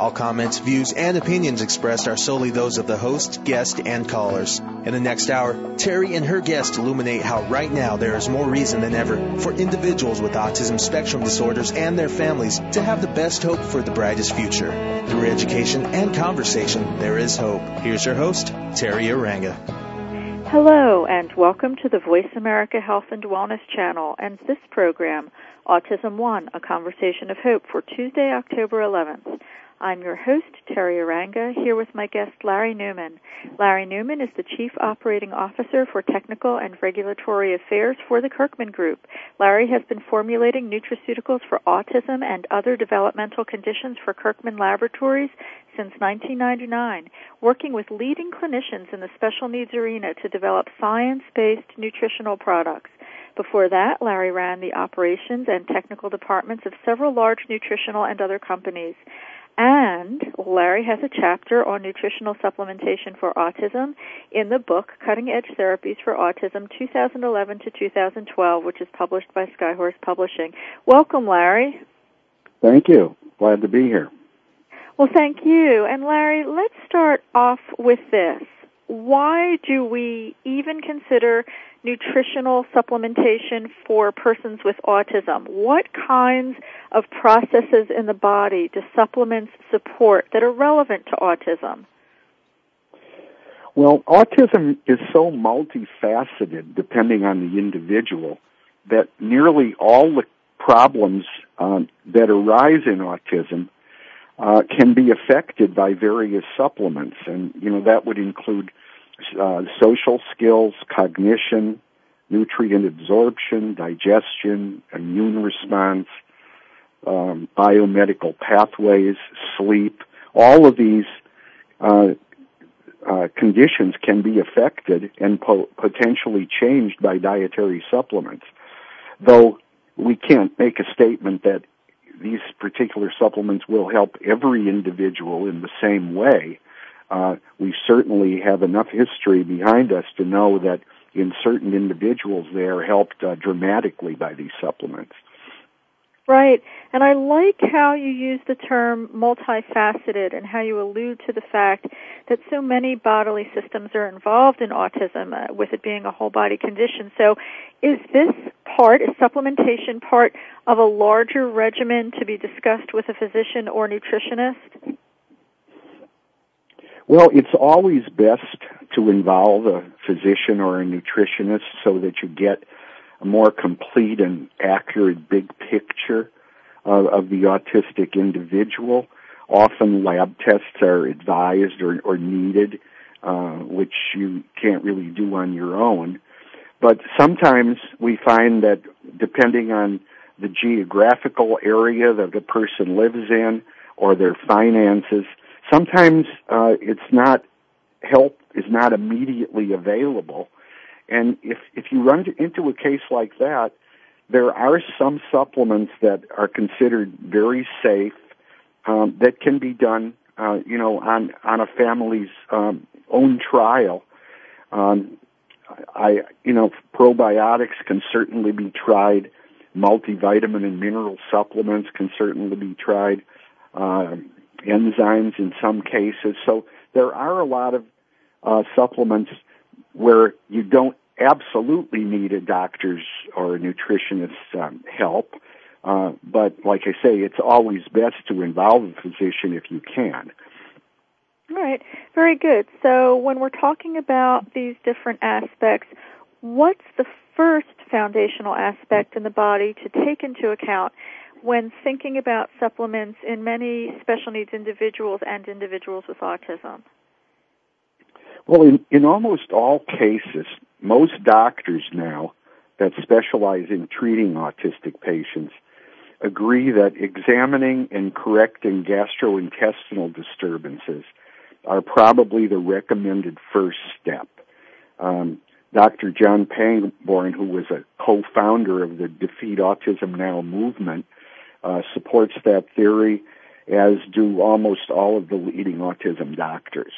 All comments, views, and opinions expressed are solely those of the host, guest, and callers. In the next hour, Teri and her guest illuminate how right now there is more reason than ever for individuals with autism spectrum disorders and their families to have the best hope for the brightest future. Through education and conversation, there is hope. Here's your host, Teri Arranga. Hello, and welcome to the Voice America Health and Wellness channel and this program, Autism One, a conversation of hope for Tuesday, October 11th. I'm your host, Teri Arranga, here with my guest, Larry Newman. Larry Newman is the Chief Operating Officer for Technical and Regulatory Affairs for the Kirkman Group. Larry has been formulating nutraceuticals for autism and other developmental conditions for Kirkman Laboratories since 1999, working with leading clinicians in the special needs arena to develop science-based nutritional products. Before that, Larry ran the operations and technical departments of several large nutritional and other companies. And Larry has a chapter on nutritional supplementation for autism in the book Cutting Edge Therapies for Autism 2011 to 2012, which is published by Skyhorse Publishing. Welcome, Larry. Thank you. Glad to be here. Well, thank you. And Larry, let's start off with this. Why do we even consider nutritional supplementation for persons with autism? What kinds of processes in the body do supplements support that are relevant to autism? Well, autism is so multifaceted depending on the individual that nearly all the problems um, that arise in autism uh, can be affected by various supplements, and you know that would include uh, social skills, cognition, nutrient absorption, digestion, immune response, um, biomedical pathways, sleep. All of these uh, uh, conditions can be affected and po- potentially changed by dietary supplements. Though we can't make a statement that these particular supplements will help every individual in the same way uh, we certainly have enough history behind us to know that in certain individuals they are helped uh, dramatically by these supplements. Right. And I like how you use the term multifaceted and how you allude to the fact that so many bodily systems are involved in autism, uh, with it being a whole body condition. So is this part, is supplementation part of a larger regimen to be discussed with a physician or nutritionist? Well, it's always best to involve a physician or a nutritionist so that you get a more complete and accurate big picture of, the autistic individual. Often lab tests are advised or, or needed, uh, which you can't really do on your own. But sometimes we find that depending on the geographical area that the person lives in or their finances, sometimes uh, it's not help is not immediately available, and if if you run into a case like that, there are some supplements that are considered very safe um, that can be done, uh, you know, on on a family's um, own trial. Um, I, you know, probiotics can certainly be tried. Multivitamin and mineral supplements can certainly be tried. Um, enzymes in some cases. So there are a lot of uh, supplements where you don't absolutely need a doctor's or a nutritionist's um, help. Uh, but like I say, it's always best to involve a physician if you can. All right, very good. So when we're talking about these different aspects, what's the first foundational aspect in the body to take into account when thinking about supplements in many special needs individuals and individuals with autism? Well, in, in almost all cases, most doctors now that specialize in treating autistic patients agree that examining and correcting gastrointestinal disturbances are probably the recommended first step. Um, Dr. John Pangborn, who was a co-founder of the Defeat Autism Now movement, uh, supports that theory, as do almost all of the leading autism doctors.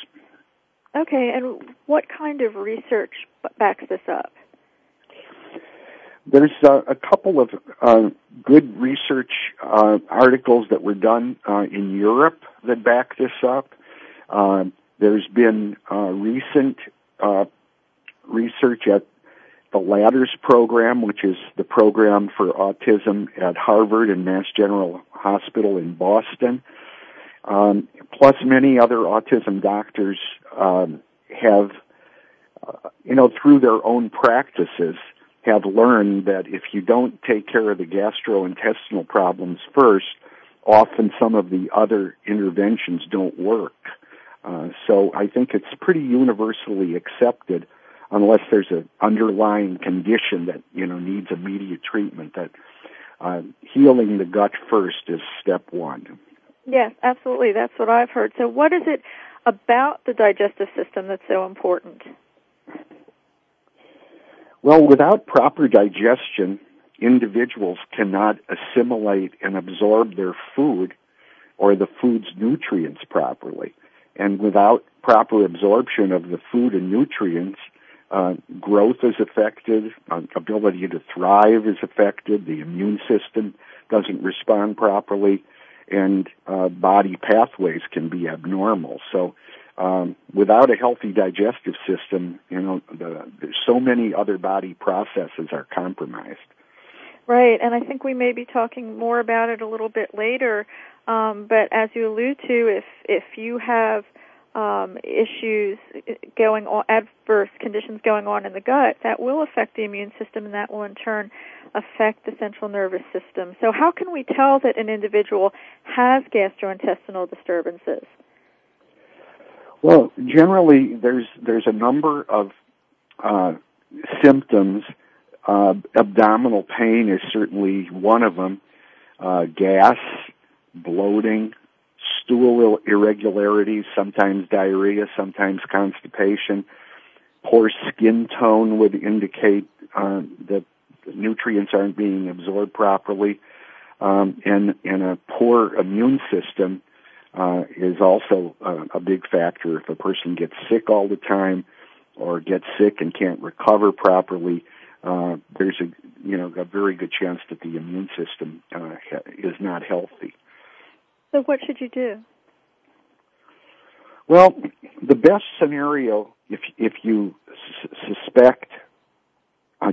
Okay, and what kind of research backs this up? There's uh, a couple of uh, good research uh, articles that were done uh, in Europe that back this up. Uh, there's been uh, recent research at the Ladders program, which is the program for autism at Harvard and Mass General Hospital in Boston. Um, plus, many other autism doctors um, have, uh, you know, through their own practices, have learned that if you don't take care of the gastrointestinal problems first, often some of the other interventions don't work. Uh, so I think it's pretty universally accepted, unless there's an underlying condition that you know needs immediate treatment, that uh, healing the gut first is step one. Yes, absolutely. That's what I've heard. So, what is it about the digestive system that's so important? Well, without proper digestion, individuals cannot assimilate and absorb their food or the food's nutrients properly. And without proper absorption of the food and nutrients, uh, growth is affected, uh, ability to thrive is affected, the immune system doesn't respond properly, and uh, body pathways can be abnormal. So um, without a healthy digestive system, you know, the, so many other body processes are compromised. Right, and I think we may be talking more about it a little bit later. Um, but as you allude to, if if you have um, issues going on, adverse conditions going on in the gut, that will affect the immune system, and that will in turn affect the central nervous system. So, how can we tell that an individual has gastrointestinal disturbances? Well, generally, there's there's a number of uh, symptoms. Uh, abdominal pain is certainly one of them. Uh, gas, bloating, stool irregularities, sometimes diarrhea, sometimes constipation. Poor skin tone would indicate uh, that nutrients aren't being absorbed properly. Um, and, and a poor immune system uh, is also uh, a big factor. If a person gets sick all the time or gets sick and can't recover properly, uh, there's a you know a very good chance that the immune system uh, is not healthy. So, what should you do? Well, the best scenario, if if you s- suspect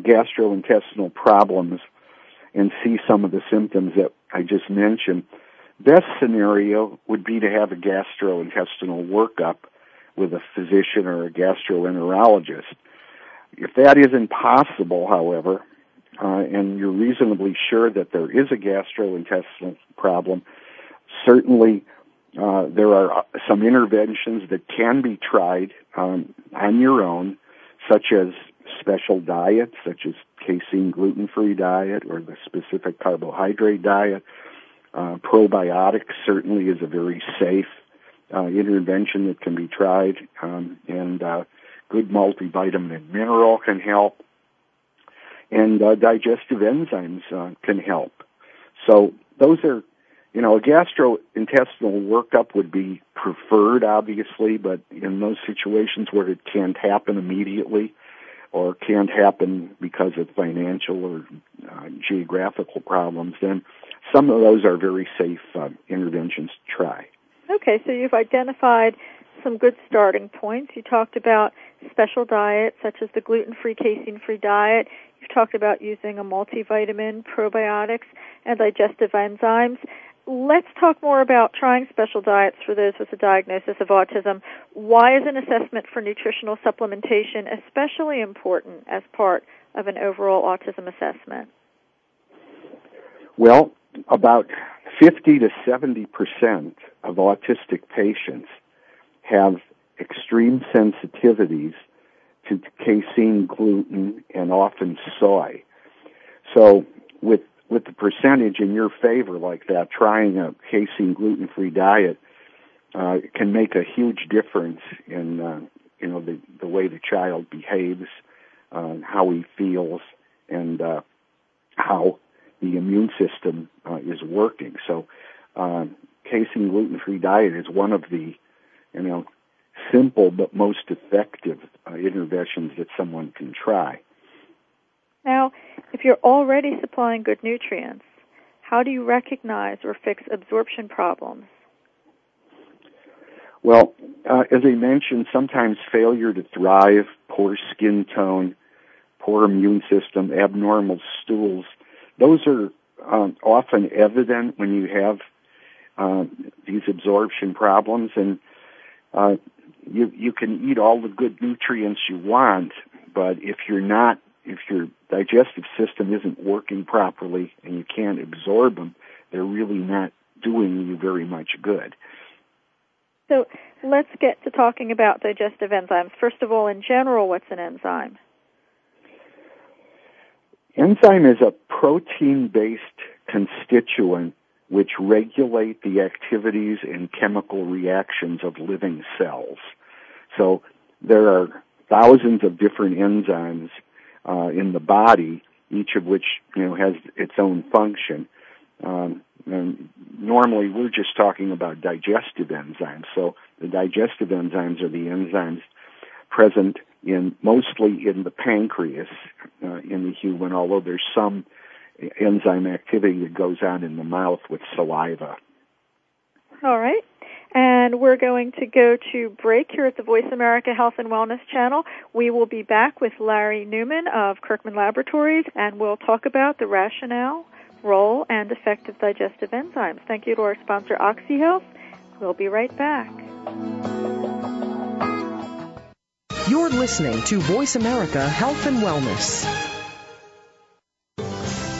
gastrointestinal problems and see some of the symptoms that I just mentioned, best scenario would be to have a gastrointestinal workup with a physician or a gastroenterologist. If that isn't possible, however, uh, and you're reasonably sure that there is a gastrointestinal problem, certainly uh, there are some interventions that can be tried um, on your own, such as special diets, such as casein gluten-free diet or the specific carbohydrate diet. Uh, probiotics certainly is a very safe uh, intervention that can be tried, um, and uh, good multivitamin and mineral can help, and uh, digestive enzymes uh, can help. So those are you know, a gastrointestinal workup would be preferred, obviously, but in those situations where it can't happen immediately or can't happen because of financial or uh, geographical problems, then some of those are very safe uh, interventions to try. Okay, so you've identified some good starting points. You talked about special diets such as the gluten-free, casein-free diet. You've talked about using a multivitamin, probiotics, and digestive enzymes let's talk more about trying special diets for those with a diagnosis of autism. Why is an assessment for nutritional supplementation especially important as part of an overall autism assessment? Well, about 50 to 70 percent of autistic patients have extreme sensitivities to casein, gluten, and often soy. So with with the percentage in your favor like that, trying a casein gluten-free diet uh, can make a huge difference in uh, you know the the way the child behaves, uh, how he feels, and uh, how the immune system uh, is working. So, uh, casein gluten-free diet is one of the you know simple but most effective uh, interventions that someone can try. Now, if you're already supplying good nutrients, how do you recognize or fix absorption problems? Well, uh, as I mentioned, sometimes failure to thrive, poor skin tone, poor immune system, abnormal stools, those are um, often evident when you have uh, these absorption problems. And uh, you you can eat all the good nutrients you want, but if you're not if your digestive system isn't working properly and you can't absorb them, they're really not doing you very much good. So let's get to talking about digestive enzymes. First of all, in general, what's an enzyme? Enzyme is a protein-based constituent which regulate the activities and chemical reactions of living cells. So there are thousands of different enzymes uh, in the body, each of which you know has its own function. Um, normally, we're just talking about digestive enzymes. So the digestive enzymes are the enzymes present in mostly in the pancreas uh, in the human, although there's some enzyme activity that goes on in the mouth with saliva. All right. And we're going to go to break here at the Voice America Health and Wellness channel. We will be back with Larry Newman of Kirkman Laboratories and we'll talk about the rationale, role, and effect of digestive enzymes. Thank you to our sponsor OxyHealth. We'll be right back. You're listening to Voice America Health and Wellness.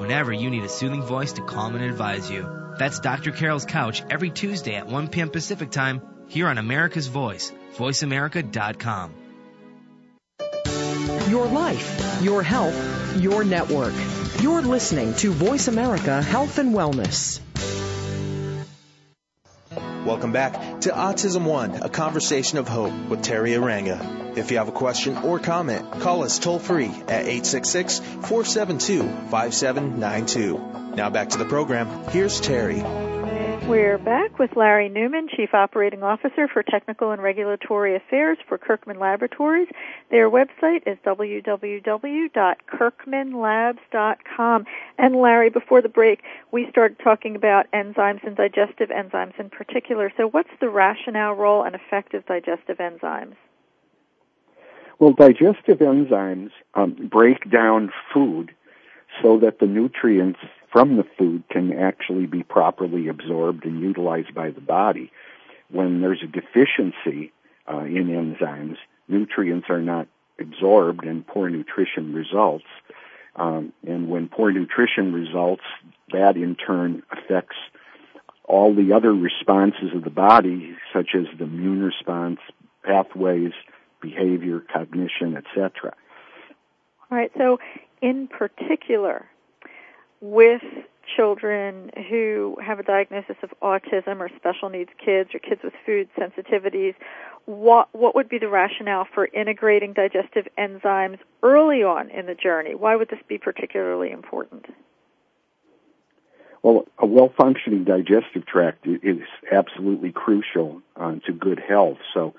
whenever you need a soothing voice to calm and advise you. That's Dr. Carol's Couch every Tuesday at 1 p.m. Pacific Time here on America's Voice, voiceamerica.com. Your life, your health, your network. You're listening to Voice America Health and Wellness. Welcome back to Autism One, a conversation of hope with Teri Arranga. If you have a question or comment, call us toll free at 866 472 5792. Now back to the program. Here's Teri. We're back with Larry Newman, Chief Operating Officer for Technical and Regulatory Affairs for Kirkman Laboratories. Their website is www.kirkmanlabs.com. And Larry, before the break, we started talking about enzymes and digestive enzymes in particular. So what's the rationale, role, and effect of digestive enzymes? Well, digestive enzymes um, break down food so that the nutrients from the food can actually be properly absorbed and utilized by the body. When there's a deficiency uh, in enzymes, nutrients are not absorbed and poor nutrition results. Um, and when poor nutrition results, that in turn affects all the other responses of the body, such as the immune response, pathways, behavior, cognition, etc. All right. So, in particular with children who have a diagnosis of autism or special needs kids or kids with food sensitivities, what what would be the rationale for integrating digestive enzymes early on in the journey? Why would this be particularly important? Well, a well-functioning digestive tract is absolutely crucial uh, to good health. So,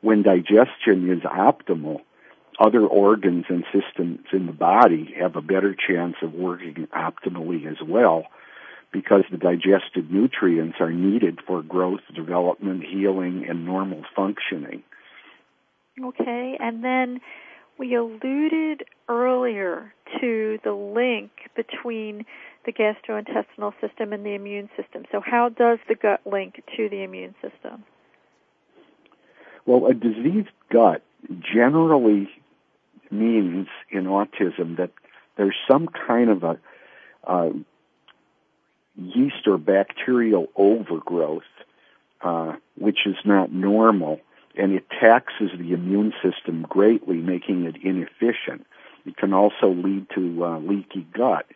when digestion is optimal, other organs and systems in the body have a better chance of working optimally as well because the digested nutrients are needed for growth, development, healing, and normal functioning. Okay, and then we alluded earlier to the link between the gastrointestinal system and the immune system. So, how does the gut link to the immune system? Well, a diseased gut generally means in autism that there's some kind of a uh, yeast or bacterial overgrowth, uh, which is not normal, and it taxes the immune system greatly, making it inefficient. It can also lead to uh, leaky gut,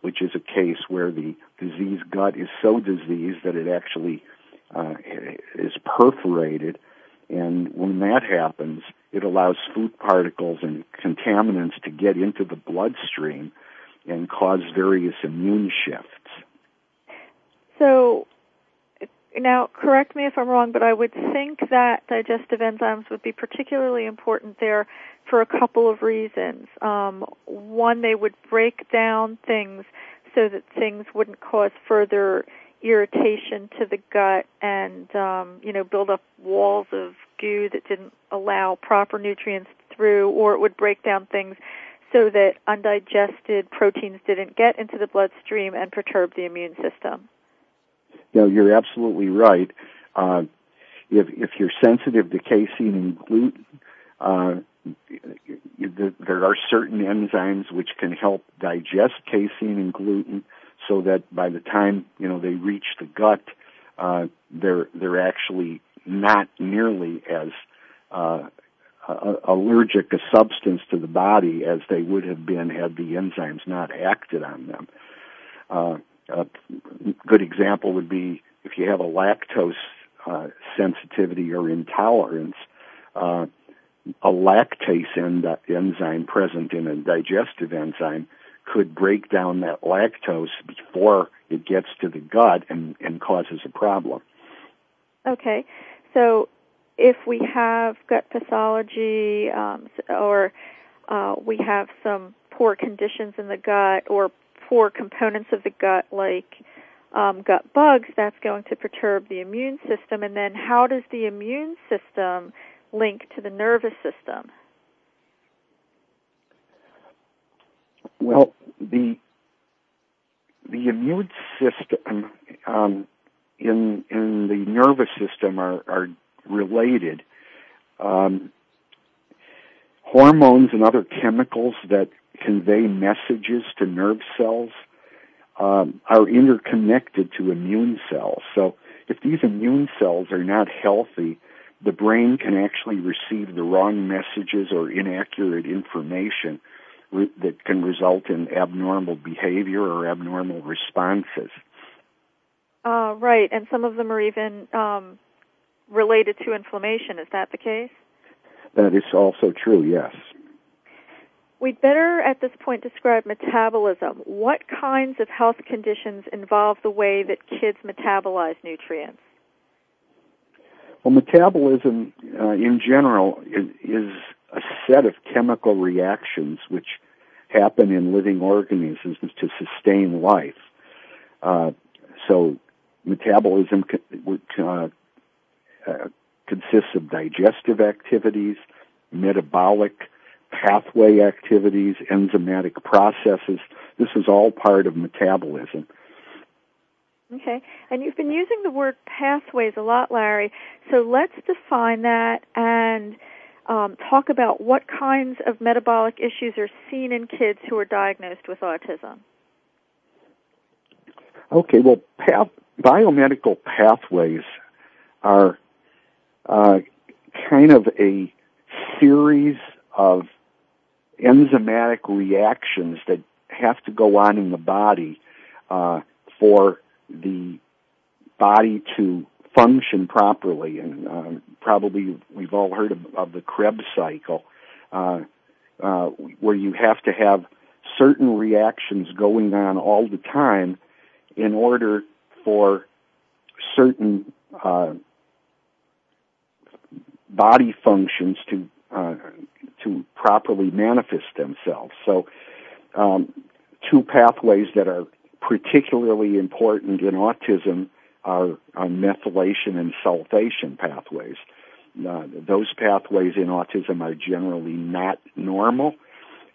which is a case where the diseased gut is so diseased that it actually uh, is perforated and when that happens, it allows food particles and contaminants to get into the bloodstream and cause various immune shifts. So, now correct me if I'm wrong, but I would think that digestive enzymes would be particularly important there for a couple of reasons. Um, one, they would break down things so that things wouldn't cause further irritation to the gut and um, you know build up walls of that didn't allow proper nutrients through, or it would break down things so that undigested proteins didn't get into the bloodstream and perturb the immune system. No, you're absolutely right. Uh, if if you're sensitive to casein and gluten, uh, there are certain enzymes which can help digest casein and gluten so that by the time you know they reach the gut, uh, they're they're actually not nearly as uh, allergic a substance to the body as they would have been had the enzymes not acted on them. Uh, a good example would be if you have a lactose uh, sensitivity or intolerance, uh, a lactase enzyme present in a digestive enzyme could break down that lactose before it gets to the gut and, and causes a problem. Okay. So if we have gut pathology um, or uh, we have some poor conditions in the gut or poor components of the gut like um, gut bugs, that's going to perturb the immune system. And then how does the immune system link to the nervous system? Well, the the immune system um, in in the nervous system are are related. Um, hormones and other chemicals that convey messages to nerve cells um, are interconnected to immune cells. So if these immune cells are not healthy, the brain can actually receive the wrong messages or inaccurate information re- that can result in abnormal behavior or abnormal responses. Uh, right, and some of them are even um, related to inflammation. Is that the case? That is also true, yes. We'd better at this point describe metabolism. What kinds of health conditions involve the way that kids metabolize nutrients? Well, metabolism uh, in general is, is, a set of chemical reactions which happen in living organisms to sustain life. Uh, so metabolism uh, uh, consists of digestive activities, metabolic pathway activities, enzymatic processes. This is all part of metabolism. Okay, and you've been using the word pathways a lot, Larry. So let's define that and um, talk about what kinds of metabolic issues are seen in kids who are diagnosed with autism. Okay, well, path, biomedical pathways are uh, kind of a series of enzymatic reactions that have to go on in the body uh, for the body to function properly. And uh, probably we've all heard of, of the Krebs cycle, uh, uh, where you have to have certain reactions going on all the time in order for certain uh, body functions to uh, to properly manifest themselves. So, um, two pathways that are particularly important in autism are, are methylation and sulfation pathways. Uh, those pathways in autism are generally not normal,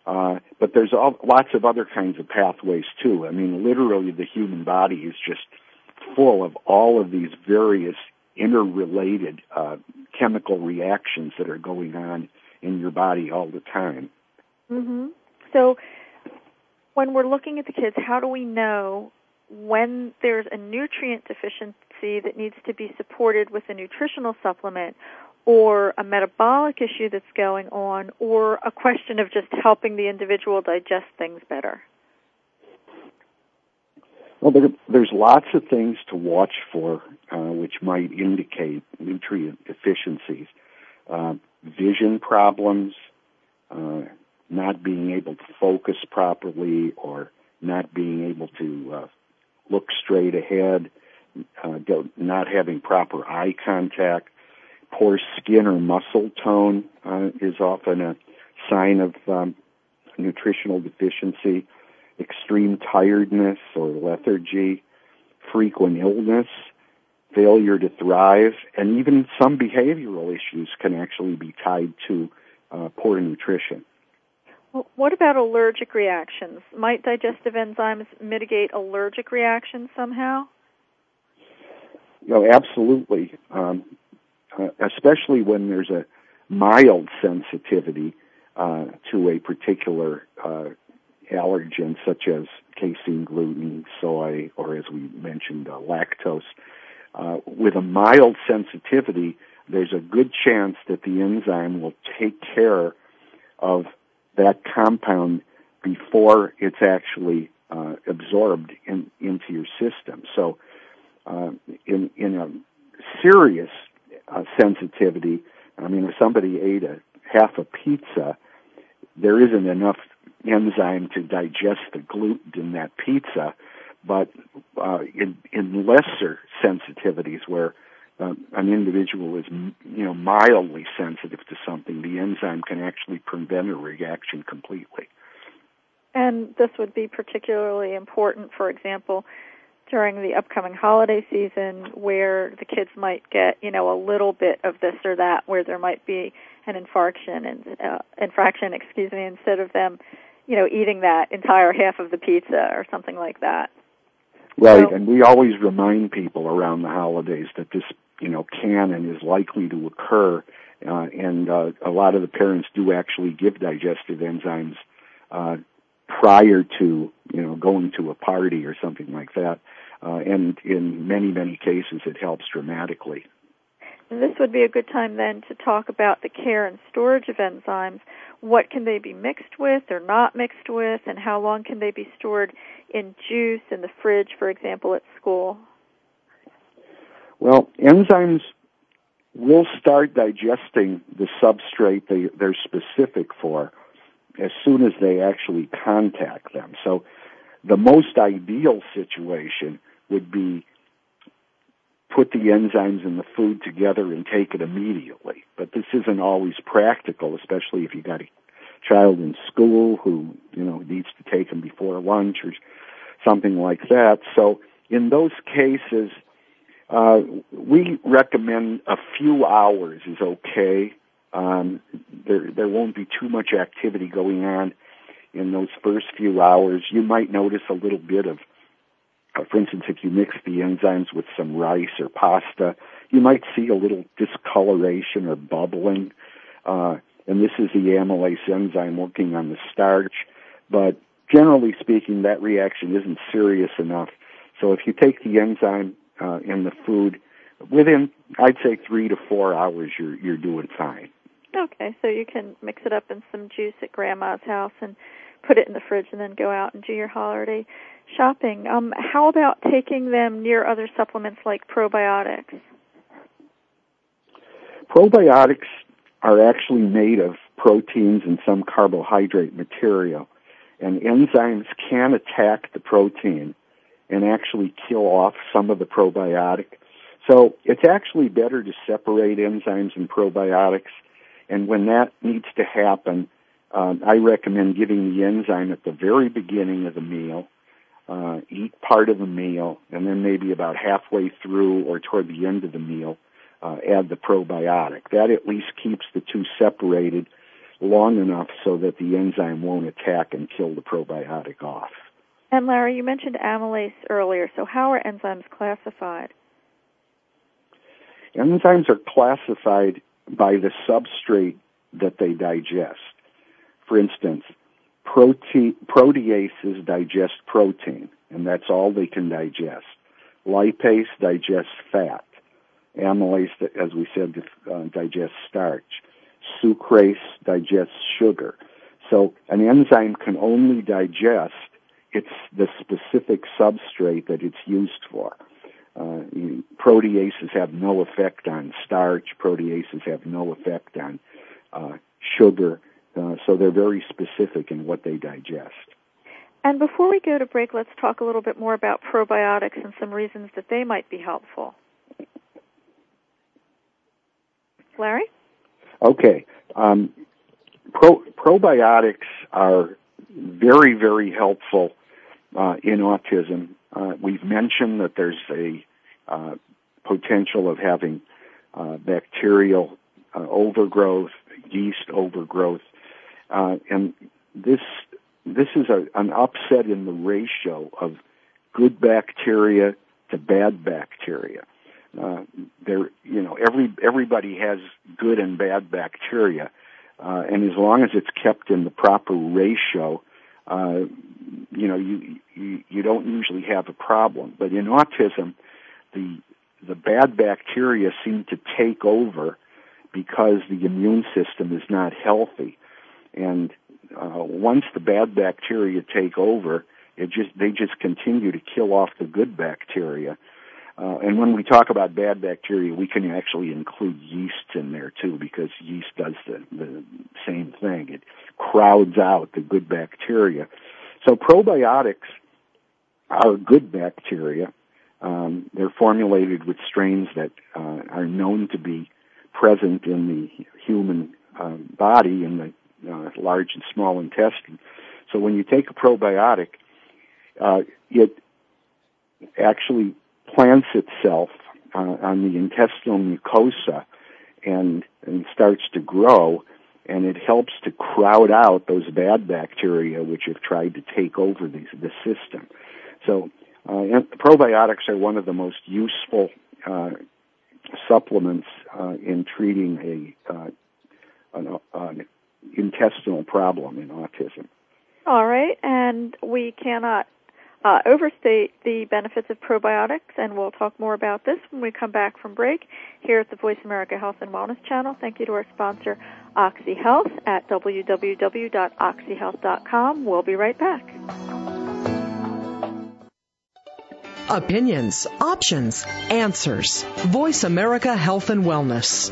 uh, but there's all, lots of other kinds of pathways too. I mean, literally, the human body is just full of all of these various interrelated uh, chemical reactions that are going on in your body all the time. Mm-hmm. So, when we're looking at the kids, how do we know when there's a nutrient deficiency that needs to be supported with a nutritional supplement or a metabolic issue that's going on or a question of just helping the individual digest things better? Well, there, there's lots of things to watch for uh, which might indicate nutrient deficiencies. Uh, vision problems, uh, not being able to focus properly, or not being able to uh, look straight ahead, uh, not having proper eye contact, poor skin or muscle tone uh, is often a sign of um, nutritional deficiency extreme tiredness or lethargy, frequent illness, failure to thrive, and even some behavioral issues can actually be tied to uh, poor nutrition. Well, what about allergic reactions? Might digestive enzymes mitigate allergic reactions somehow? Know, absolutely. Um, uh, especially when there's a mild sensitivity uh, to a particular uh, allergens such as casein, gluten, soy, or as we mentioned, uh, lactose. Uh, with a mild sensitivity, there's a good chance that the enzyme will take care of that compound before it's actually uh, absorbed in, into your system. So, uh, in in a serious uh, sensitivity, I mean, if somebody ate a half a pizza, there isn't enough enzyme to digest the gluten in that pizza, but uh, in, in lesser sensitivities where uh, an individual is you know mildly sensitive to something, the enzyme can actually prevent a reaction completely. And this would be particularly important, for example, during the upcoming holiday season where the kids might get, you know, a little bit of this or that where there might be an infarction and uh, infraction, excuse me, instead of them you know, eating that entire half of the pizza or something like that. Right, so, and we always remind people around the holidays that this, you know, can and is likely to occur. Uh, and uh, a lot of the parents do actually give digestive enzymes uh, prior to, you know, going to a party or something like that. Uh, and in many, many cases, it helps dramatically. And this would be a good time then to talk about the care and storage of enzymes what can they be mixed with or not mixed with, and how long can they be stored in juice in the fridge, for example, at school? Well, enzymes will start digesting the substrate they, they're specific for as soon as they actually contact them. So the most ideal situation would be put the enzymes in the food together and take it immediately. But this isn't always practical, especially if you've got a child in school who, you know, needs to take them before lunch or something like that. So in those cases, uh, we recommend a few hours is okay. Um, there, there won't be too much activity going on in those first few hours. You might notice a little bit of for instance, if you mix the enzymes with some rice or pasta, you might see a little discoloration or bubbling. Uh, and this is the amylase enzyme working on the starch. But generally speaking, that reaction isn't serious enough. So if you take the enzyme uh, in the food, within I'd say three to four hours, you're you're doing fine. Okay, so you can mix it up in some juice at grandma's house and put it in the fridge and then go out and do your holiday shopping. Um, how about taking them near other supplements like probiotics? Probiotics are actually made of proteins and some carbohydrate material, and enzymes can attack the protein and actually kill off some of the probiotic. So it's actually better to separate enzymes and probiotics, and when that needs to happen, um, I recommend giving the enzyme at the very beginning of the meal, uh, eat part of the meal, and then maybe about halfway through or toward the end of the meal, uh, add the probiotic. That at least keeps the two separated long enough so that the enzyme won't attack and kill the probiotic off. And Larry, you mentioned amylase earlier. So how are enzymes classified? Enzymes are classified by the substrate that they digest. For instance, prote- proteases digest protein, and that's all they can digest. Lipase digests fat. Amylase, as we said, uh, digests starch. Sucrase digests sugar. So an enzyme can only digest its the specific substrate that it's used for. Uh, proteases have no effect on starch. Proteases have no effect on uh, sugar. Uh, so they're very specific in what they digest. And before we go to break, let's talk a little bit more about probiotics and some reasons that they might be helpful. Larry? Okay. Um, pro- probiotics are very, very helpful uh, in autism. Uh, we've mentioned that there's a uh, potential of having uh, bacterial uh, overgrowth, yeast overgrowth, uh, and this this is a, an upset in the ratio of good bacteria to bad bacteria. Uh, there, you know, every everybody has good and bad bacteria, uh, and as long as it's kept in the proper ratio, uh, you know, you, you you don't usually have a problem. But in autism, the the bad bacteria seem to take over because the immune system is not healthy, and uh, once the bad bacteria take over, it just they just continue to kill off the good bacteria. Uh, and when we talk about bad bacteria, we can actually include yeast in there too, because yeast does the, the same thing. It crowds out the good bacteria. So probiotics are good bacteria. Um, they're formulated with strains that uh, are known to be present in the human uh, body in the uh, large and small intestine. So when you take a probiotic, uh, it actually plants itself uh, on the intestinal mucosa and, and starts to grow and it helps to crowd out those bad bacteria which have tried to take over the, the system. So uh, probiotics are one of the most useful uh, supplements uh, in treating a uh, an, an intestinal problem in autism. All right, and we cannot uh, overstate the benefits of probiotics, and we'll talk more about this when we come back from break here at the Voice America Health and Wellness channel. Thank you to our sponsor, OxyHealth, at www.oxyhealth.com. We'll be right back. Opinions, options, answers. Voice America Health and Wellness.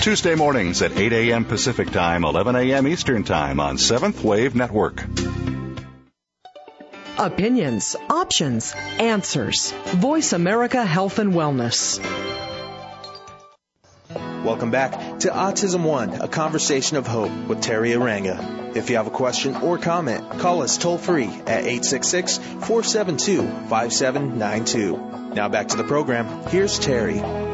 Tuesday mornings at 8 a.m. Pacific Time, 11 a.m. Eastern Time on Seventh Wave Network. Opinions, options, answers. Voice America Health and Wellness. Welcome back to Autism One, a conversation of hope with Teri Arranga. If you have a question or comment, call us toll free at 866 472 5792. Now back to the program. Here's Teri.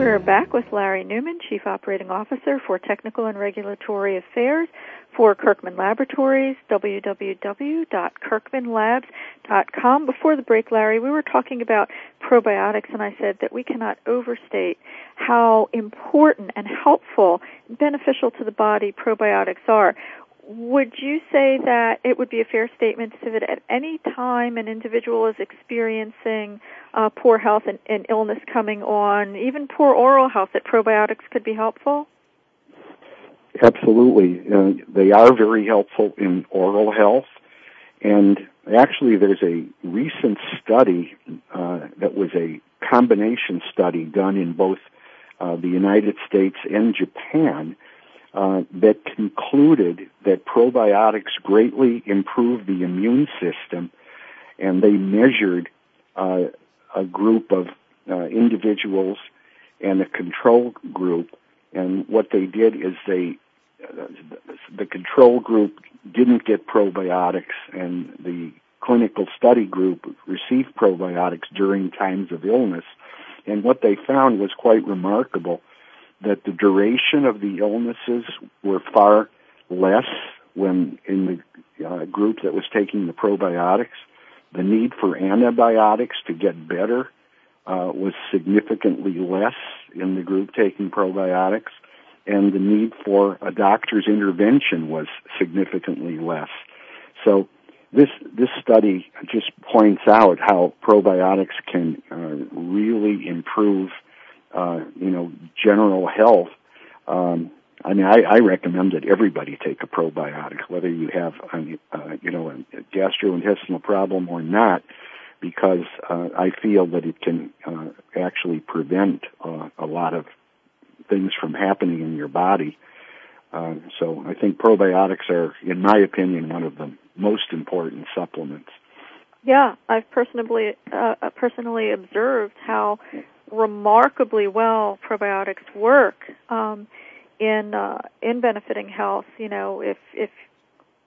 We're back with Larry Newman, Chief Operating Officer for Technical and Regulatory Affairs for Kirkman Laboratories, www.kirkmanlabs.com. Before the break, Larry, we were talking about probiotics, and I said that we cannot overstate how important and helpful and beneficial to the body probiotics are. Would you say that it would be a fair statement to say that at any time an individual is experiencing uh, poor health and, and illness coming on, even poor oral health, that probiotics could be helpful? Absolutely. Uh, they are very helpful in oral health. And actually, there's a recent study uh, that was a combination study done in both uh, the United States and Japan uh, that concluded that probiotics greatly improve the immune system. And they measured uh, a group of uh, individuals and a control group. And what they did is they the control group didn't get probiotics and the clinical study group received probiotics during times of illness. And what they found was quite remarkable that the duration of the illnesses were far less when in the uh, group that was taking the probiotics. The need for antibiotics to get better uh, was significantly less in the group taking probiotics and the need for a doctor's intervention was significantly less. So this this study just points out how probiotics can uh, really improve, uh, you know, general health. Um, I mean, I, I recommend that everybody take a probiotic, whether you have, a, uh, you know, a gastrointestinal problem or not, because uh, I feel that it can uh, actually prevent uh, a lot of things from happening in your body. Uh, so I think probiotics are, in my opinion, one of the most important supplements. Yeah, I've personally uh, personally observed how remarkably well probiotics work um, in uh, in benefiting health. You know, if if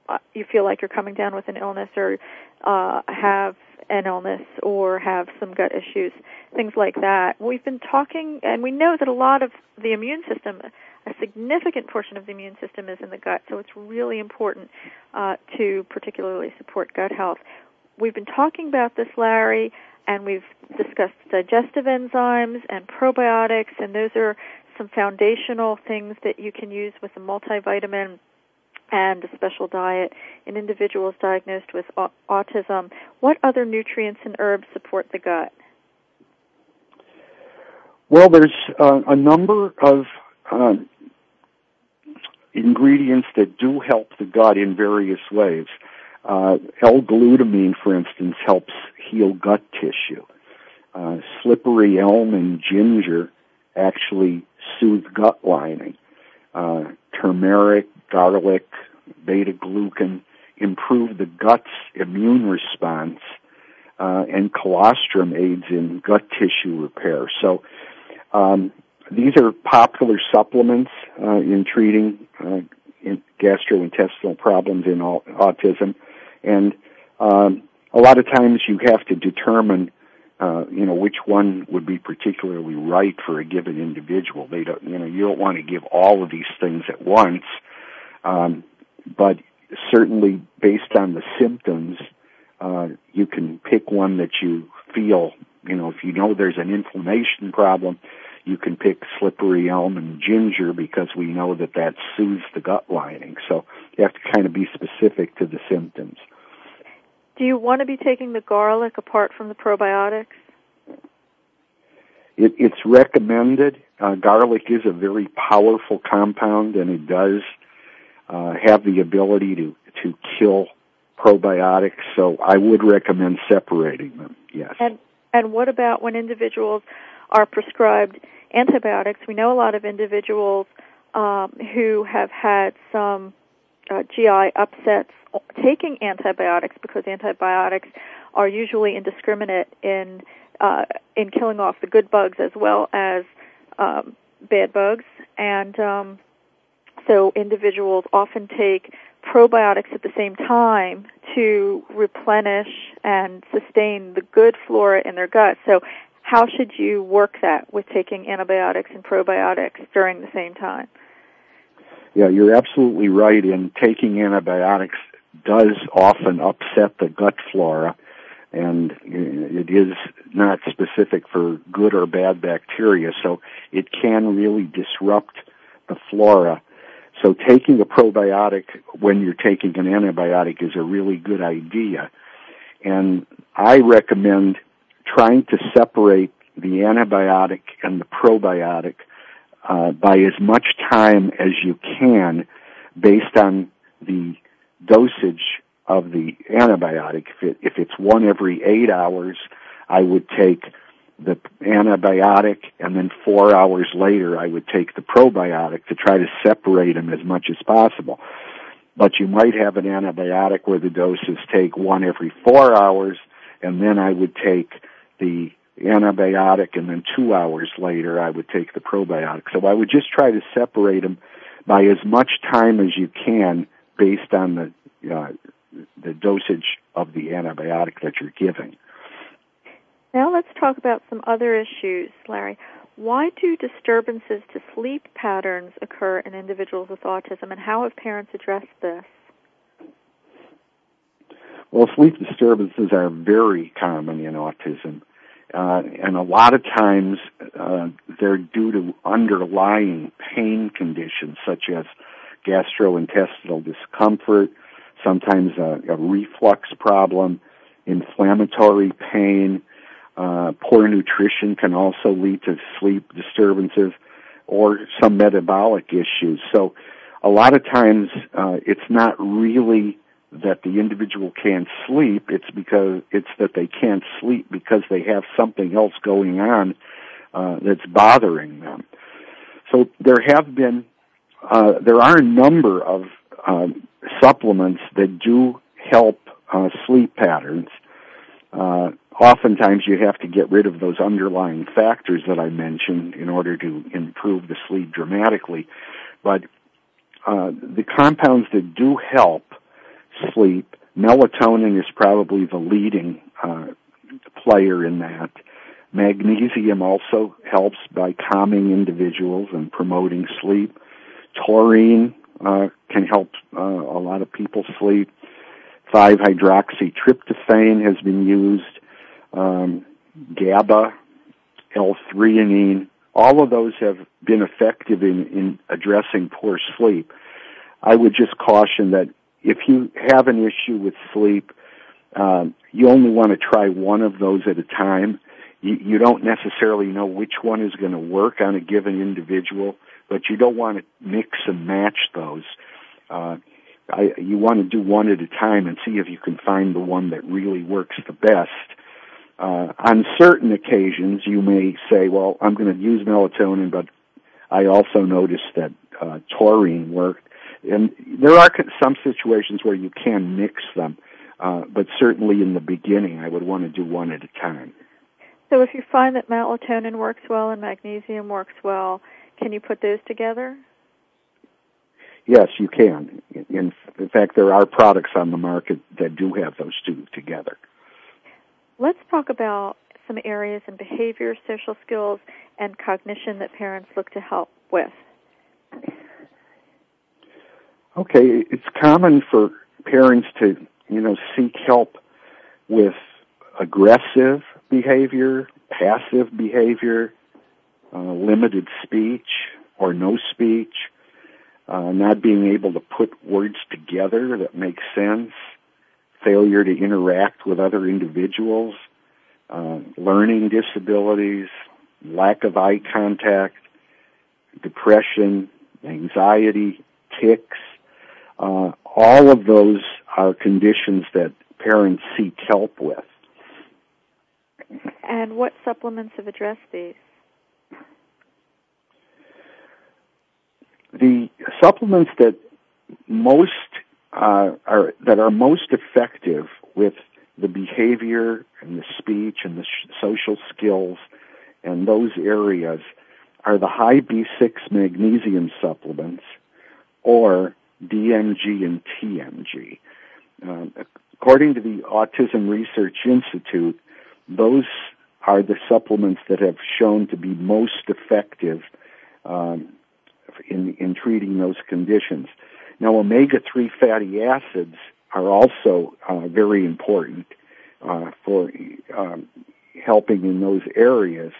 uh, you feel like you're coming down with an illness or uh, have an illness or have some gut issues, things like that. We've been talking, and we know that a lot of the immune system, a significant portion of the immune system is in the gut, so it's really important uh, to particularly support gut health. We've been talking about this, Larry, and we've discussed digestive enzymes and probiotics, and those are some foundational things that you can use with a multivitamin and a special diet in individuals diagnosed with autism. What other nutrients and herbs support the gut? Well, there's uh, a number of uh, ingredients that do help the gut in various ways. Uh, L-glutamine, for instance, helps heal gut tissue. Uh, slippery elm and ginger actually soothe gut lining. Uh, turmeric, garlic, beta glucan improve the gut's immune response, uh, and colostrum aids in gut tissue repair. So um, these are popular supplements uh, in treating uh, in gastrointestinal problems in autism, and um, a lot of times you have to determine uh, you know, which one would be particularly right for a given individual. They don't, you know, you don't want to give all of these things at once, um, but certainly based on the symptoms, uh, you can pick one that you feel, you know, if you know there's an inflammation problem, you can pick slippery elm and ginger because we know that that soothes the gut lining. So you have to kind of be specific to the symptoms. Do you want to be taking the garlic apart from the probiotics? It, it's recommended. Uh, garlic is a very powerful compound, and it does uh, have the ability to to kill probiotics. So I would recommend separating them. Yes. And and what about when individuals are prescribed antibiotics? We know a lot of individuals um, who have had some uh, GI upsets taking antibiotics because antibiotics are usually indiscriminate in uh, in killing off the good bugs as well as um, bad bugs, and um, so individuals often take probiotics at the same time to replenish and sustain the good flora in their gut. So how should you work that with taking antibiotics and probiotics during the same time? Yeah, you're absolutely right in taking antibiotics does often upset the gut flora and it is not specific for good or bad bacteria, so it can really disrupt the flora. So taking a probiotic when you're taking an antibiotic is a really good idea. And I recommend trying to separate the antibiotic and the probiotic uh, by as much time as you can based on the dosage of the antibiotic. If, it, if it's one every eight hours, I would take the antibiotic and then four hours later I would take the probiotic to try to separate them as much as possible. But you might have an antibiotic where the doses take one every four hours and then I would take the antibiotic and then two hours later I would take the probiotic. So I would just try to separate them by as much time as you can based on the uh, the dosage of the antibiotic that you're giving. Now let's talk about some other issues, Larry. Why do disturbances to sleep patterns occur in individuals with autism, and how have parents addressed this? Well, sleep disturbances are very common in autism, uh, and a lot of times uh, they're due to underlying pain conditions such as gastrointestinal discomfort, sometimes a, a reflux problem, inflammatory pain, uh, poor nutrition can also lead to sleep disturbances or some metabolic issues. So a lot of times uh, it's not really that the individual can't sleep, it's because it's that they can't sleep because they have something else going on uh, that's bothering them. So there have been, uh, there are a number of um, supplements that do help uh, sleep patterns. Uh, oftentimes you have to get rid of those underlying factors that I mentioned in order to improve the sleep dramatically. But uh, the compounds that do help sleep, melatonin is probably the leading uh, player in that. Magnesium also helps by calming individuals and promoting sleep. Taurine uh, can help uh, a lot of people sleep. 5-hydroxytryptophan has been used. Um, GABA, L-theanine, all of those have been effective in, in addressing poor sleep. I would just caution that if you have an issue with sleep, um, you only want to try one of those at a time. You, you don't necessarily know which one is going to work on a given individual but you don't want to mix and match those. Uh, I, you want to do one at a time and see if you can find the one that really works the best. Uh, on certain occasions, you may say, "Well, I'm going to use melatonin, but I also noticed that uh, taurine worked." And there are some situations where you can mix them, uh, but certainly in the beginning, I would want to do one at a time. So, if you find that melatonin works well and magnesium works well, can you put those together? Yes, you can. In, in fact, there are products on the market that do have those two together. Let's talk about some areas in behavior, social skills, and cognition that parents look to help with. Okay, it's common for parents to, you know, seek help with aggressive behavior, passive behavior, uh, limited speech or no speech, uh, not being able to put words together that make sense, failure to interact with other individuals, uh, learning disabilities, lack of eye contact, depression, anxiety, tics. Uh, all of those are conditions that parents seek help with. And what supplements have addressed these? The supplements that most uh, are that are most effective with the behavior and the speech and the sh- social skills and those areas are the high B6 magnesium supplements or DMG and TMG. Uh, according to the Autism Research Institute, those are the supplements that have shown to be most effective um, in, in treating those conditions. Now, omega-3 fatty acids are also uh, very important uh, for um, helping in those areas.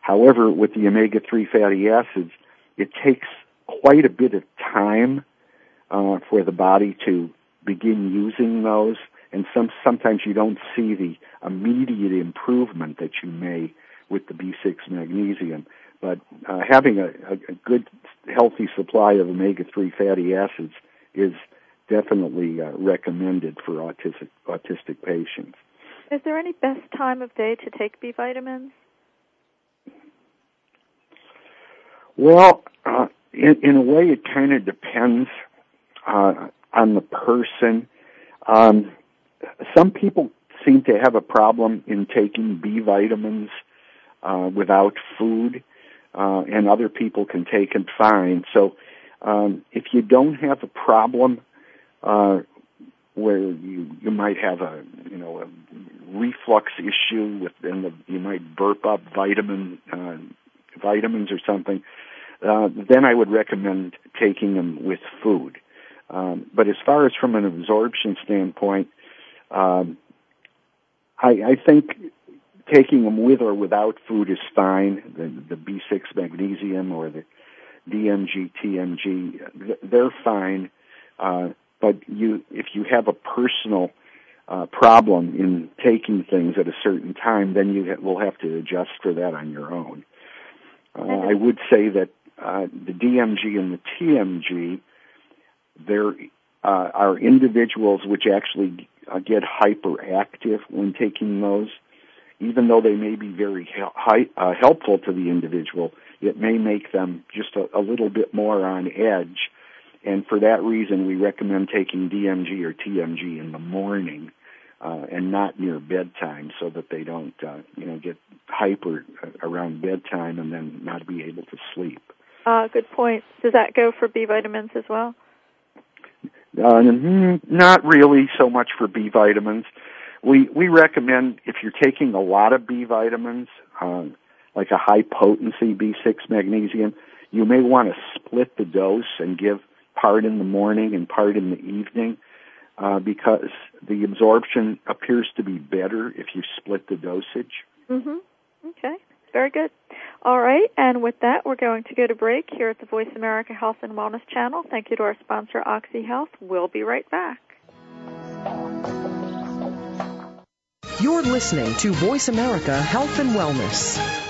However, with the omega-3 fatty acids, it takes quite a bit of time uh, for the body to begin using those, and some sometimes you don't see the immediate improvement that you may with the B6 magnesium. But uh, having a, a, good, healthy supply of omega-3 fatty acids is definitely uh, recommended for autistic autistic patients. Is there any best time of day to take B vitamins? Well, uh, in, in a way, it kind of depends uh, on the person. Um, some people seem to have a problem in taking B vitamins uh, without food, uh, and other people can take them fine. So, um, if you don't have a problem uh, where you you might have a you know a reflux issue with the, you might burp up vitamin uh, vitamins or something, uh, then I would recommend taking them with food. Um, but as far as from an absorption standpoint, um, I, I think taking them with or without food is fine. The, the B6 magnesium or the DMG, TMG, they're fine. Uh, but you, if you have a personal uh, problem in taking things at a certain time, then you will have to adjust for that on your own. Uh, I would say that uh, the DMG and the TMG, there uh, are individuals which actually uh, get hyperactive when taking those. Even though they may be very uh, helpful to the individual, it may make them just a, a little bit more on edge. And for that reason, we recommend taking DMG or TMG in the morning uh, and not near bedtime so that they don't, uh, you know, get hyper around bedtime and then not be able to sleep. Uh, good point. Does that go for B vitamins as well? Uh, not really so much for B vitamins. We we recommend if you're taking a lot of B vitamins, uh, like a high potency B6 magnesium, you may want to split the dose and give part in the morning and part in the evening, uh, because the absorption appears to be better if you split the dosage. Mhm. Okay. Very good. All right, and with that, we're going to go to break here at the Voice America Health and Wellness channel. Thank you to our sponsor, Oxy Health. We'll be right back. You're listening to Voice America Health and Wellness.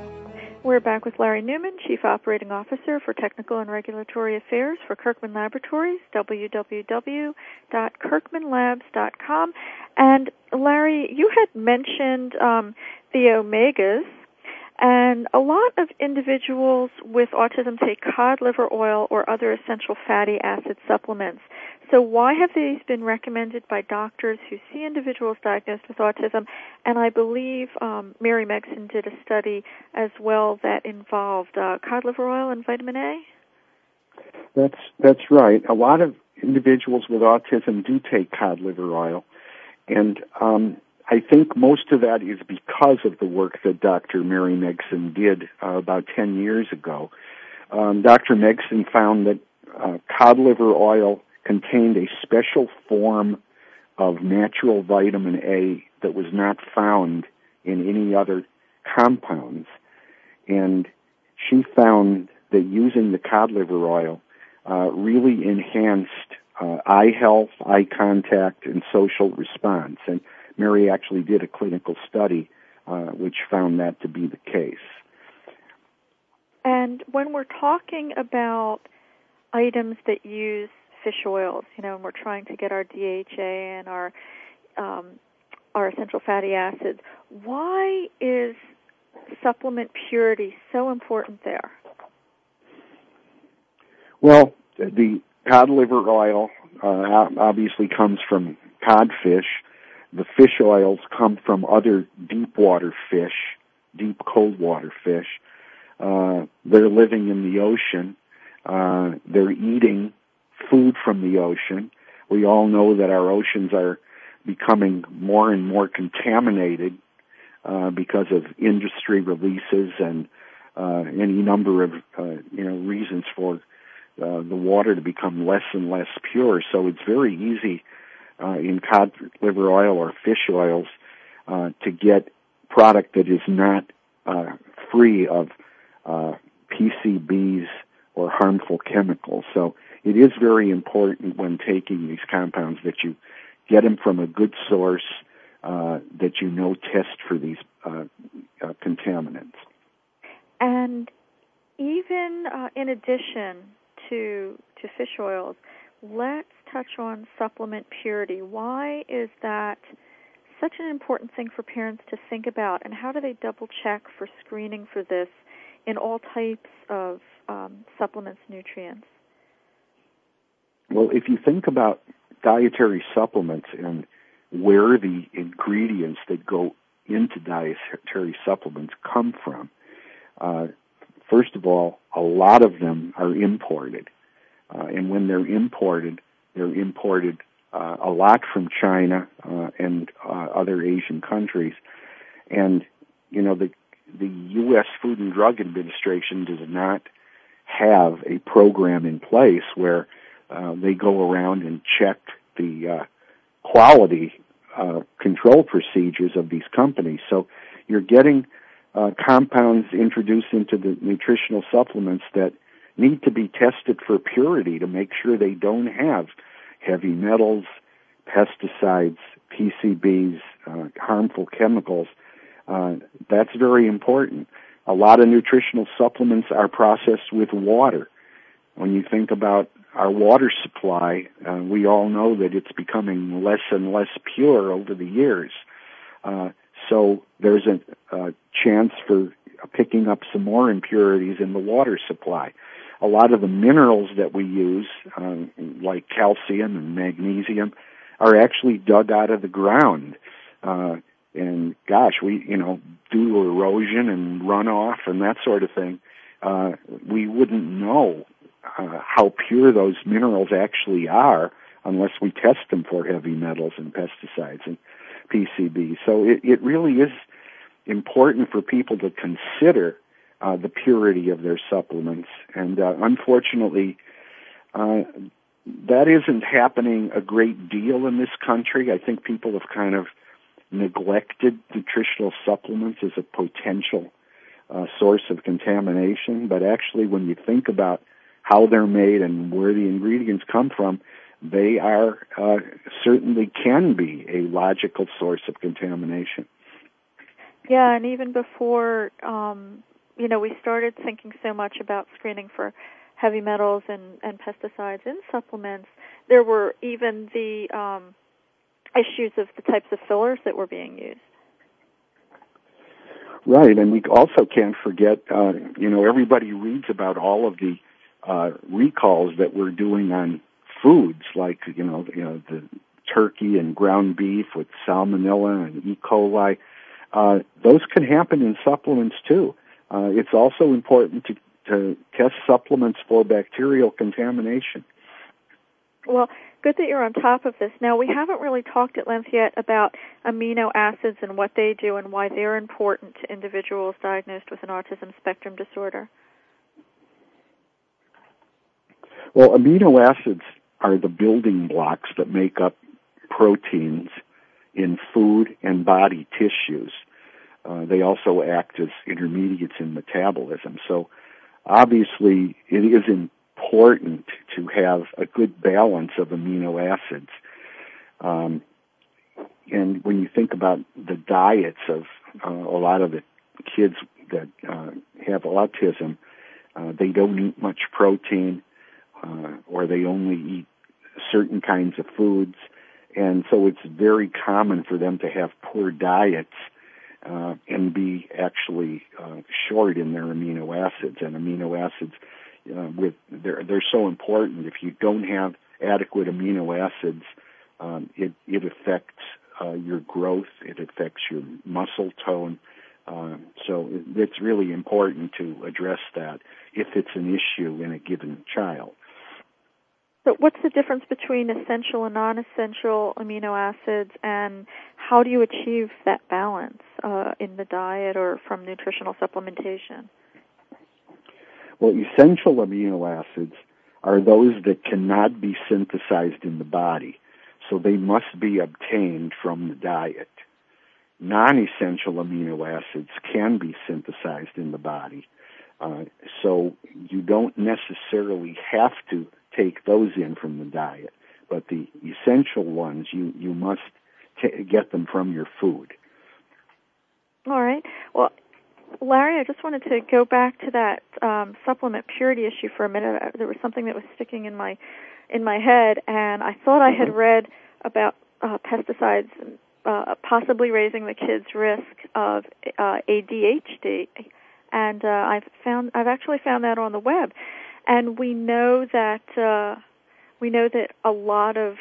We're back with Larry Newman, Chief Operating Officer for Technical and Regulatory Affairs for Kirkman Laboratories, www.kirkmanlabs.com. And Larry, you had mentioned um, the omegas, and a lot of individuals with autism take cod liver oil or other essential fatty acid supplements. So why have these been recommended by doctors who see individuals diagnosed with autism? And I believe um, Mary Megson did a study as well that involved uh, cod liver oil and vitamin A. That's that's right. A lot of individuals with autism do take cod liver oil, and um, I think most of that is because of the work that Dr. Mary Megson did uh, about 10 years ago. Um, Dr. Megson found that uh, cod liver oil contained a special form of natural vitamin A that was not found in any other compounds. And she found that using the cod liver oil uh, really enhanced uh, eye health, eye contact, and social response. And Mary actually did a clinical study uh, which found that to be the case. And when we're talking about items that use fish oils, you know, and we're trying to get our DHA and our um, our essential fatty acids. Why is supplement purity so important there? Well, the cod liver oil uh, obviously comes from codfish. The fish oils come from other deep water fish, deep cold water fish. Uh, they're living in the ocean. Uh, they're eating food from the ocean. We all know that our oceans are becoming more and more contaminated uh, because of industry releases and uh, any number of uh, you know reasons for uh, the water to become less and less pure. So it's very easy uh, in cod liver oil or fish oils uh, to get product that is not free of PCBs or harmful chemicals. So it is very important when taking these compounds that you get them from a good source uh, that you know test for these uh, uh, contaminants. And even uh, in addition to to fish oils, let's touch on supplement purity. Why is that such an important thing for parents to think about, and how do they double check for screening for this in all types of um, supplements, nutrients? Well, if you think about dietary supplements and where the ingredients that go into dietary supplements come from, uh, first of all, a lot of them are imported. Uh, and when they're imported, they're imported uh, a lot from China uh, and uh, other Asian countries. And, you know, the, the U.S. Food and Drug Administration does not have a program in place where uh, they go around and check the uh, quality uh, control procedures of these companies. So you're getting uh, compounds introduced into the nutritional supplements that need to be tested for purity to make sure they don't have heavy metals, pesticides, PCBs, uh, harmful chemicals. Uh, that's very important. A lot of nutritional supplements are processed with water. When you think about our water supply, uh, we all know that it's becoming less and less pure over the years. Uh, so there's a, a chance for picking up some more impurities in the water supply. a lot of the minerals that we use, um, like calcium and magnesium, are actually dug out of the ground. Uh, and gosh, we, you know, due to erosion and runoff and that sort of thing, uh, we wouldn't know uh, how pure those minerals actually are unless we test them for heavy metals and pesticides and PCBs. So it, it really is important for people to consider uh, the purity of their supplements. And uh, unfortunately, uh, that isn't happening a great deal in this country. I think people have kind of neglected nutritional supplements as a potential uh, source of contamination. But actually, when you think about how they're made and where the ingredients come from, they are uh, certainly can be a logical source of contamination. Yeah, and even before um, you know we started thinking so much about screening for heavy metals and, and pesticides in supplements, there were even the um, issues of the types of fillers that were being used. Right, and we also can't forget, uh, you know, everybody reads about all of the uh, recalls that we're doing on foods, like you know, you know, the turkey and ground beef with salmonella and E. coli. Uh, those can happen in supplements too. Uh, it's also important to, to test supplements for bacterial contamination. Well, good that you're on top of this. Now, we haven't really talked at length yet about amino acids and what they do and why they're important to individuals diagnosed with an autism spectrum disorder. Well, amino acids are the building blocks that make up proteins in food and body tissues. Uh, they also act as intermediates in metabolism. So obviously it is important to have a good balance of amino acids. Um, and when you think about the diets of uh, a lot of the kids that uh, have autism, uh, they don't eat much protein, uh, or they only eat certain kinds of foods, and so it's very common for them to have poor diets uh, and be actually uh, short in their amino acids. And amino acids, uh, with they're they're so important. If you don't have adequate amino acids, um, it it affects uh, your growth. It affects your muscle tone. Uh, so it's really important to address that if it's an issue in a given child. So, what's the difference between essential and non-essential amino acids, and how do you achieve that balance uh, in the diet or from nutritional supplementation? Well, essential amino acids are those that cannot be synthesized in the body, so they must be obtained from the diet. Non-essential amino acids can be synthesized in the body, uh, so you don't necessarily have to take those in from the diet. But the essential ones, you, you must t- get them from your food. All right. Well, Larry, I just wanted to go back to that um, supplement purity issue for a minute. Uh, there was something that was sticking in my in my head, and I thought I had mm-hmm. read about uh, pesticides uh, possibly raising the kids' risk of uh, ADHD, and uh, I've found I've actually found that on the web and we know that uh, we know that a lot of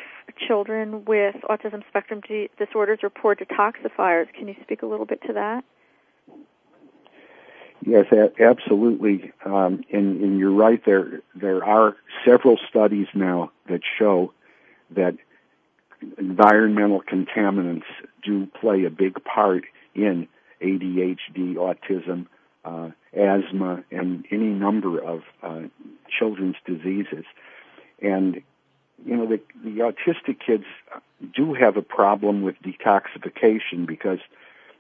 children with autism spectrum disorders are poor detoxifiers. Can you speak a little bit to that? Yes, absolutely. Um, and, and, you're right. There there are several studies now that show that environmental contaminants do play a big part in ADHD, autism, uh, asthma, and any number of uh, children's diseases. And you know, the, the autistic kids do have a problem with detoxification because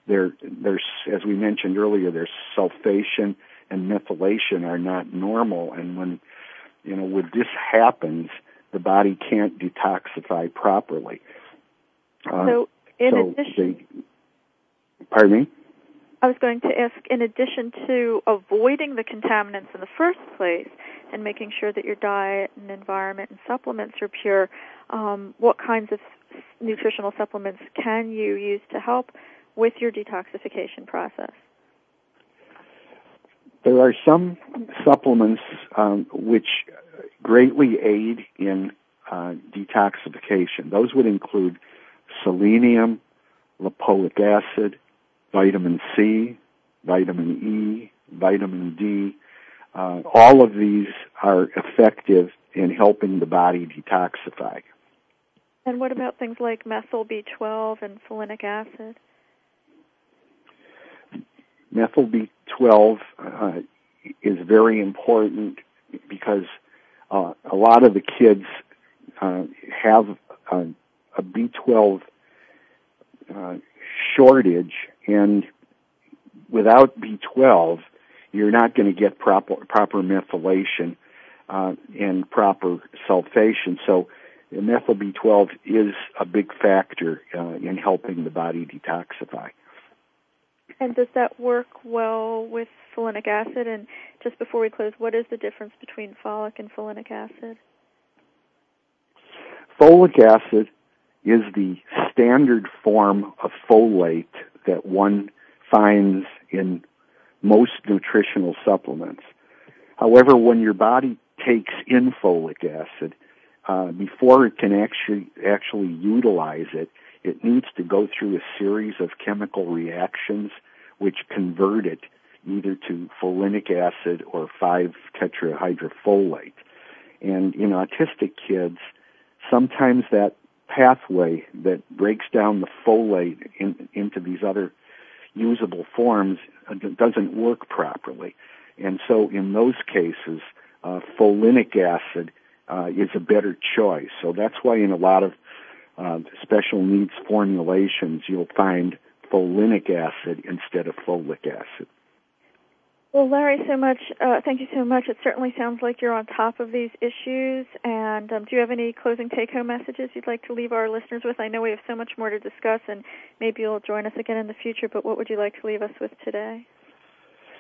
their their as we mentioned earlier, their sulfation and methylation are not normal, and when you know when this happens, the body can't detoxify properly. Uh, so, in so addition, they, pardon me. I was going to ask, in addition to avoiding the contaminants in the first place and making sure that your diet and environment and supplements are pure, um, what kinds of nutritional supplements can you use to help with your detoxification process? There are some supplements um, which greatly aid in uh, detoxification. Those would include selenium, lipoic acid, vitamin C, vitamin E, vitamin D. Uh, all of these are effective in helping the body detoxify. And what about things like methyl B12 and folinic acid? Methyl B12 uh, is very important because uh, a lot of the kids uh, have a, a B12 uh, shortage, and without B12, you're not going to get proper proper methylation uh, and proper sulfation. So, methyl B12 is a big factor uh, in helping the body detoxify. And does that work well with folinic acid? And just before we close, what is the difference between folic and folinic acid? Folic acid is the standard form of folate that one finds in most nutritional supplements. However, when your body takes in folic acid, uh, before it can actually actually utilize it, it needs to go through a series of chemical reactions which convert it either to folinic acid or 5 tetrahydrofolate. And in autistic kids, sometimes that pathway that breaks down the folate in, into these other usable forms uh, doesn't work properly. And so in those cases, uh, folinic acid uh, is a better choice. So that's why in a lot of uh, special needs formulations, you'll find folinic acid instead of folic acid. Well, Larry, so much. Uh, thank you so much. It certainly sounds like you're on top of these issues. And um, do you have any closing take-home messages you'd like to leave our listeners with? I know we have so much more to discuss, and maybe you'll join us again in the future. But what would you like to leave us with today?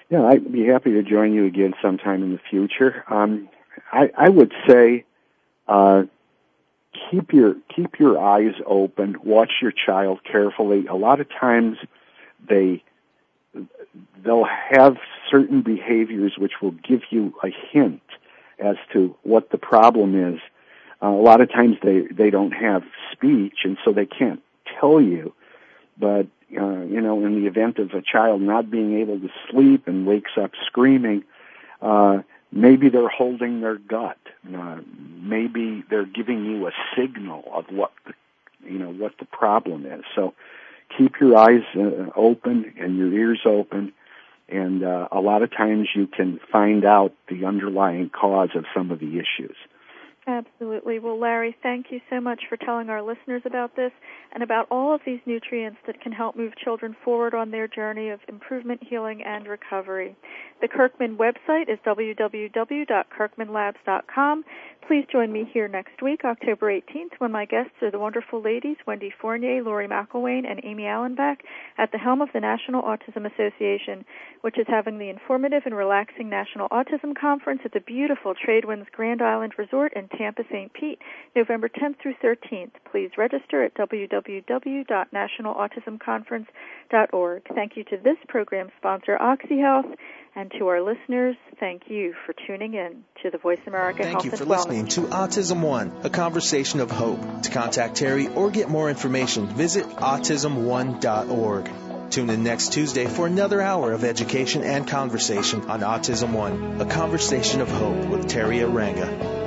Yeah, I'd be happy to join you again sometime in the future. Um, I, I would say uh, keep your keep your eyes open. Watch your child carefully. A lot of times they they'll have certain behaviors which will give you a hint as to what the problem is. Uh, a lot of times they they don't have speech, and so they can't tell you. But uh, you know, in the event of a child not being able to sleep and wakes up screaming, uh, maybe they're holding their gut. Uh, maybe they're giving you a signal of what the, you know what the problem is. So keep your eyes uh, open and your ears open and uh, a lot of times you can find out the underlying cause of some of the issues. Absolutely. Well, Larry, thank you so much for telling our listeners about this and about all of these nutrients that can help move children forward on their journey of improvement, healing, and recovery. The Kirkman website is www.kirkmanlabs.com. Please join me here next week, October 18th, when my guests are the wonderful ladies Wendy Fournier, Lori McIlwain, and Amy Allenbach at the helm of the National Autism Association, which is having the informative and relaxing National Autism Conference at the beautiful Tradewinds Grand Island Resort in Tampa, St. Pete, November 10th through 13th. Please register at www.nationalautismconference.org. Thank you to this program sponsor, OxyHealth and to our listeners, thank you for tuning in to the Voice America Thank Health you for listening to Autism One, a conversation of hope. To contact Teri or get more information, visit autism1.org. Tune in next Tuesday for another hour of education and conversation on Autism One, a conversation of hope with Teri Arranga.